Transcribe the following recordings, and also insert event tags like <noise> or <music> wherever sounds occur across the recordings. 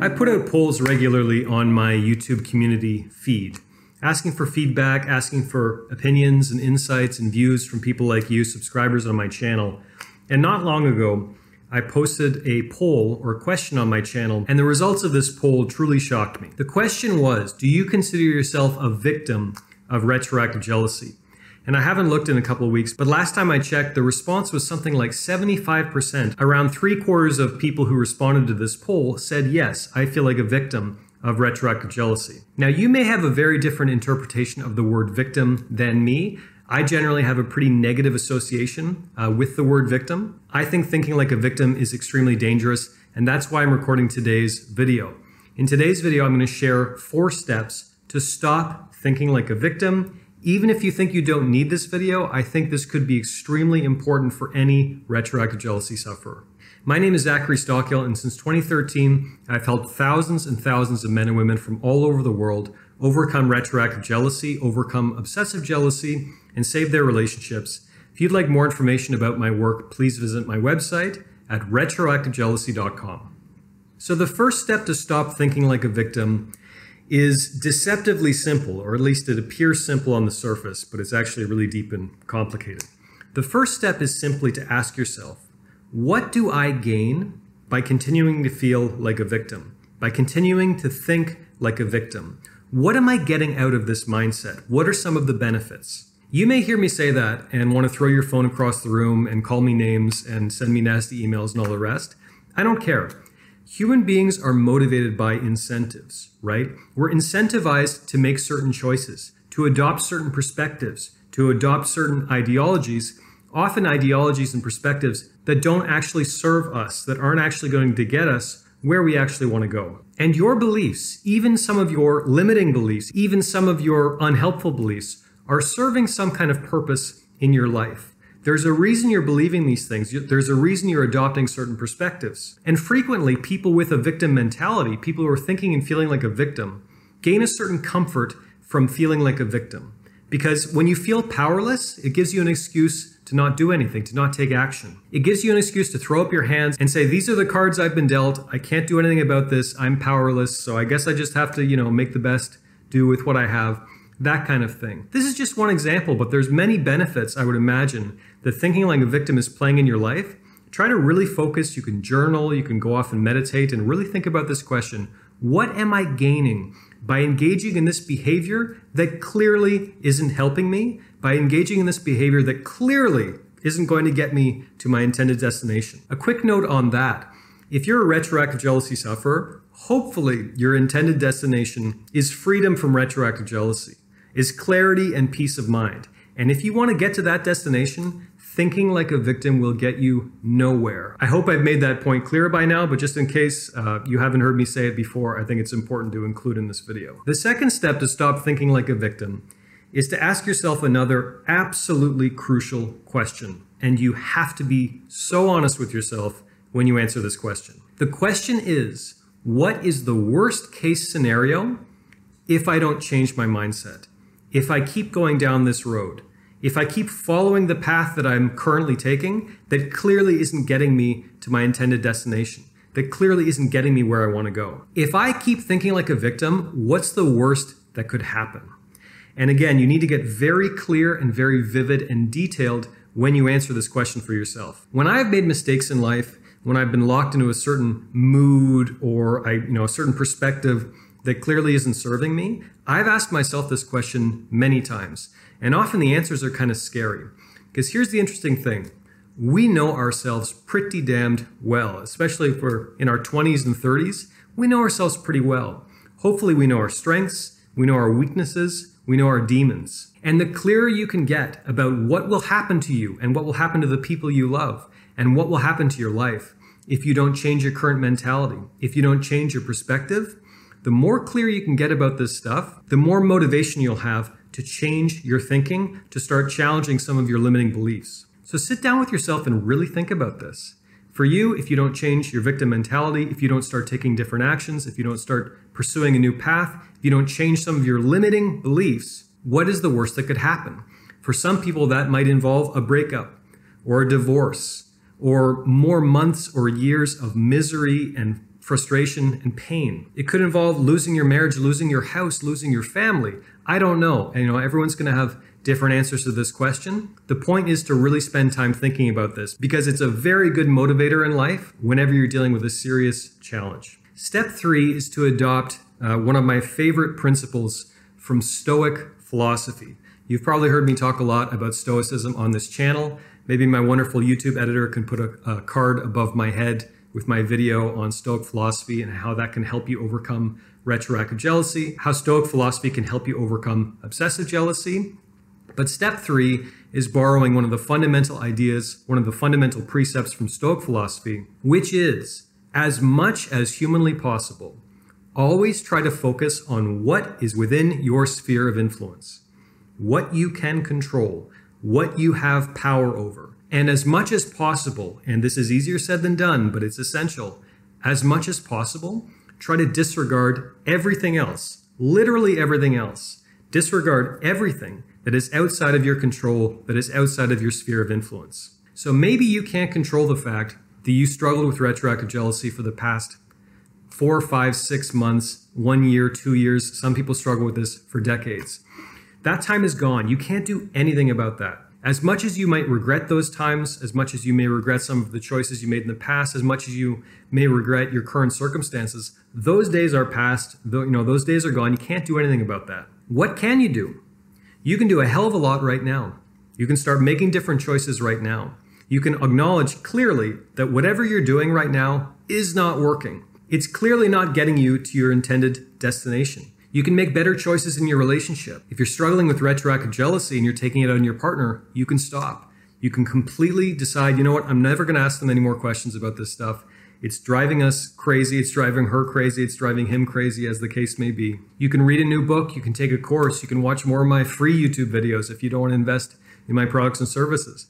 I put out polls regularly on my YouTube community feed, asking for feedback, asking for opinions and insights and views from people like you, subscribers on my channel. And not long ago, I posted a poll or question on my channel, and the results of this poll truly shocked me. The question was Do you consider yourself a victim of retroactive jealousy? And I haven't looked in a couple of weeks, but last time I checked, the response was something like 75%. Around three quarters of people who responded to this poll said, Yes, I feel like a victim of retroactive jealousy. Now, you may have a very different interpretation of the word victim than me. I generally have a pretty negative association uh, with the word victim. I think thinking like a victim is extremely dangerous, and that's why I'm recording today's video. In today's video, I'm going to share four steps to stop thinking like a victim. Even if you think you don't need this video, I think this could be extremely important for any retroactive jealousy sufferer. My name is Zachary Stockill, and since 2013, I've helped thousands and thousands of men and women from all over the world overcome retroactive jealousy, overcome obsessive jealousy, and save their relationships. If you'd like more information about my work, please visit my website at retroactivejealousy.com. So, the first step to stop thinking like a victim is deceptively simple, or at least it appears simple on the surface, but it's actually really deep and complicated. The first step is simply to ask yourself, what do I gain by continuing to feel like a victim? By continuing to think like a victim? What am I getting out of this mindset? What are some of the benefits? You may hear me say that and want to throw your phone across the room and call me names and send me nasty emails and all the rest. I don't care. Human beings are motivated by incentives, right? We're incentivized to make certain choices, to adopt certain perspectives, to adopt certain ideologies, often ideologies and perspectives that don't actually serve us, that aren't actually going to get us where we actually want to go. And your beliefs, even some of your limiting beliefs, even some of your unhelpful beliefs, are serving some kind of purpose in your life. There's a reason you're believing these things. There's a reason you're adopting certain perspectives. And frequently, people with a victim mentality, people who are thinking and feeling like a victim, gain a certain comfort from feeling like a victim. Because when you feel powerless, it gives you an excuse to not do anything, to not take action. It gives you an excuse to throw up your hands and say, These are the cards I've been dealt. I can't do anything about this. I'm powerless. So I guess I just have to, you know, make the best do with what I have. That kind of thing. This is just one example, but there's many benefits I would imagine that thinking like a victim is playing in your life. Try to really focus. You can journal, you can go off and meditate and really think about this question What am I gaining by engaging in this behavior that clearly isn't helping me? by engaging in this behavior that clearly isn't going to get me to my intended destination. A quick note on that. If you're a retroactive jealousy sufferer, hopefully your intended destination is freedom from retroactive jealousy, is clarity and peace of mind. And if you want to get to that destination, thinking like a victim will get you nowhere. I hope I've made that point clear by now, but just in case uh, you haven't heard me say it before, I think it's important to include in this video. The second step to stop thinking like a victim is to ask yourself another absolutely crucial question. And you have to be so honest with yourself when you answer this question. The question is what is the worst case scenario if I don't change my mindset? If I keep going down this road? If I keep following the path that I'm currently taking that clearly isn't getting me to my intended destination? That clearly isn't getting me where I want to go. If I keep thinking like a victim, what's the worst that could happen? And again, you need to get very clear and very vivid and detailed when you answer this question for yourself. When I have made mistakes in life, when I've been locked into a certain mood or I, you know, a certain perspective that clearly isn't serving me, I've asked myself this question many times. And often the answers are kind of scary. Because here's the interesting thing. We know ourselves pretty damned well, especially if we're in our 20s and 30s. We know ourselves pretty well. Hopefully, we know our strengths, we know our weaknesses, we know our demons. And the clearer you can get about what will happen to you and what will happen to the people you love and what will happen to your life if you don't change your current mentality, if you don't change your perspective, the more clear you can get about this stuff, the more motivation you'll have to change your thinking, to start challenging some of your limiting beliefs. So sit down with yourself and really think about this. For you, if you don't change your victim mentality, if you don't start taking different actions, if you don't start pursuing a new path, if you don't change some of your limiting beliefs, what is the worst that could happen? For some people, that might involve a breakup or a divorce or more months or years of misery and frustration and pain. It could involve losing your marriage, losing your house, losing your family. I don't know. And, you know, everyone's going to have different answers to this question. The point is to really spend time thinking about this because it's a very good motivator in life whenever you're dealing with a serious challenge. Step three is to adopt uh, one of my favorite principles from Stoic philosophy. You've probably heard me talk a lot about Stoicism on this channel. Maybe my wonderful YouTube editor can put a, a card above my head with my video on Stoic philosophy and how that can help you overcome retroactive jealousy, how Stoic philosophy can help you overcome obsessive jealousy. But step three is borrowing one of the fundamental ideas, one of the fundamental precepts from Stoic philosophy, which is as much as humanly possible, always try to focus on what is within your sphere of influence, what you can control, what you have power over. And as much as possible, and this is easier said than done, but it's essential, as much as possible, try to disregard everything else, literally everything else. Disregard everything that is outside of your control, that is outside of your sphere of influence. So maybe you can't control the fact that you struggled with retroactive jealousy for the past four, five, six months, one year, two years. Some people struggle with this for decades. That time is gone. You can't do anything about that. As much as you might regret those times, as much as you may regret some of the choices you made in the past, as much as you may regret your current circumstances, those days are past. You know, those days are gone. You can't do anything about that. What can you do? You can do a hell of a lot right now. You can start making different choices right now. You can acknowledge clearly that whatever you're doing right now is not working. It's clearly not getting you to your intended destination. You can make better choices in your relationship. If you're struggling with retroactive jealousy and you're taking it on your partner, you can stop. You can completely decide, you know what, I'm never going to ask them any more questions about this stuff. It's driving us crazy. It's driving her crazy. It's driving him crazy, as the case may be. You can read a new book. You can take a course. You can watch more of my free YouTube videos if you don't want to invest in my products and services.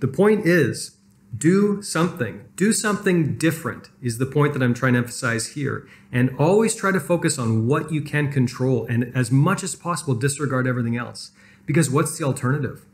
The point is, do something. Do something different is the point that I'm trying to emphasize here. And always try to focus on what you can control and as much as possible disregard everything else. Because what's the alternative?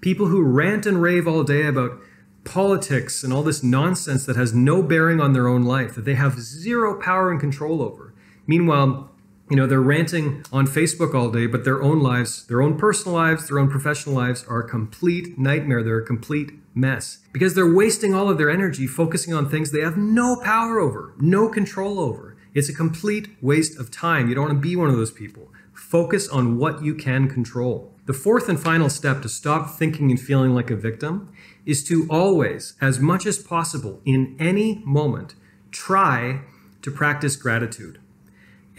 People who rant and rave all day about politics and all this nonsense that has no bearing on their own life, that they have zero power and control over. Meanwhile, you know, they're ranting on Facebook all day, but their own lives, their own personal lives, their own professional lives are a complete nightmare. They're a complete mess because they're wasting all of their energy focusing on things they have no power over, no control over. It's a complete waste of time. You don't want to be one of those people. Focus on what you can control. The fourth and final step to stop thinking and feeling like a victim is to always, as much as possible, in any moment, try to practice gratitude.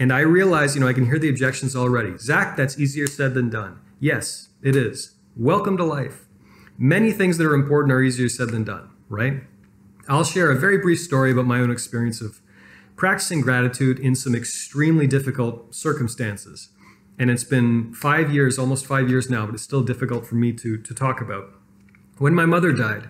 And I realize, you know, I can hear the objections already. Zach, that's easier said than done. Yes, it is. Welcome to life. Many things that are important are easier said than done, right? I'll share a very brief story about my own experience of practicing gratitude in some extremely difficult circumstances. And it's been five years, almost five years now, but it's still difficult for me to, to talk about. When my mother died,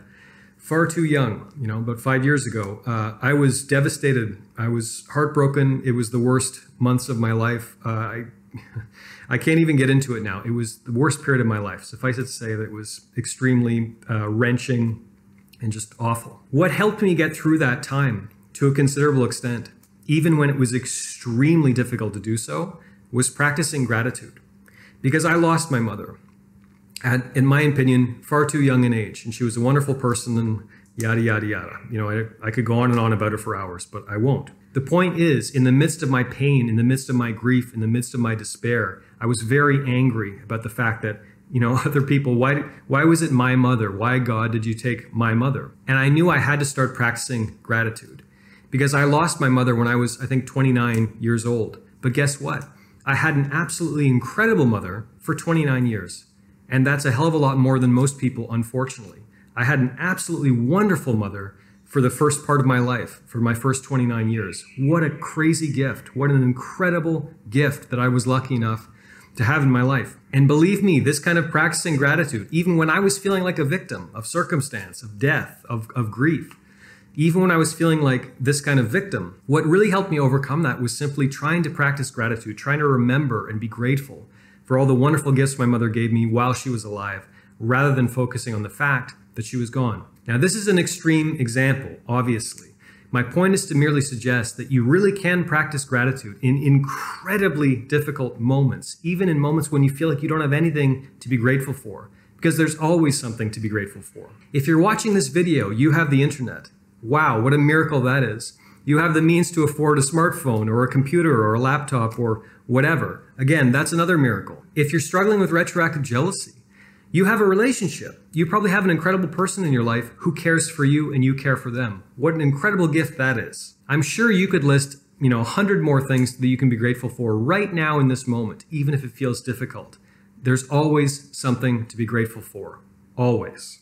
far too young, you know, about five years ago, uh, I was devastated. I was heartbroken. It was the worst months of my life. Uh, I, <laughs> I can't even get into it now. It was the worst period of my life. Suffice it to say that it was extremely uh, wrenching and just awful. What helped me get through that time to a considerable extent, even when it was extremely difficult to do so, was practicing gratitude. Because I lost my mother in my opinion, far too young in age. And she was a wonderful person and yada, yada, yada. You know, I, I could go on and on about her for hours, but I won't. The point is, in the midst of my pain, in the midst of my grief, in the midst of my despair, I was very angry about the fact that, you know, <laughs> other people, why, why was it my mother? Why, God, did you take my mother? And I knew I had to start practicing gratitude because I lost my mother when I was, I think, 29 years old. But guess what? I had an absolutely incredible mother for 29 years. And that's a hell of a lot more than most people, unfortunately. I had an absolutely wonderful mother for the first part of my life, for my first 29 years. What a crazy gift. What an incredible gift that I was lucky enough to have in my life. And believe me, this kind of practicing gratitude, even when I was feeling like a victim of circumstance, of death, of, of grief, even when I was feeling like this kind of victim, what really helped me overcome that was simply trying to practice gratitude, trying to remember and be grateful for all the wonderful gifts my mother gave me while she was alive, rather than focusing on the fact that she was gone. Now, this is an extreme example, obviously. My point is to merely suggest that you really can practice gratitude in incredibly difficult moments, even in moments when you feel like you don't have anything to be grateful for, because there's always something to be grateful for. If you're watching this video, you have the internet. Wow, what a miracle that is. You have the means to afford a smartphone or a computer or a laptop or whatever. Again, that's another miracle. If you're struggling with retroactive jealousy, you have a relationship. You probably have an incredible person in your life who cares for you and you care for them. What an incredible gift that is. I'm sure you could list, you know, a hundred more things that you can be grateful for right now in this moment, even if it feels difficult. There's always something to be grateful for. Always.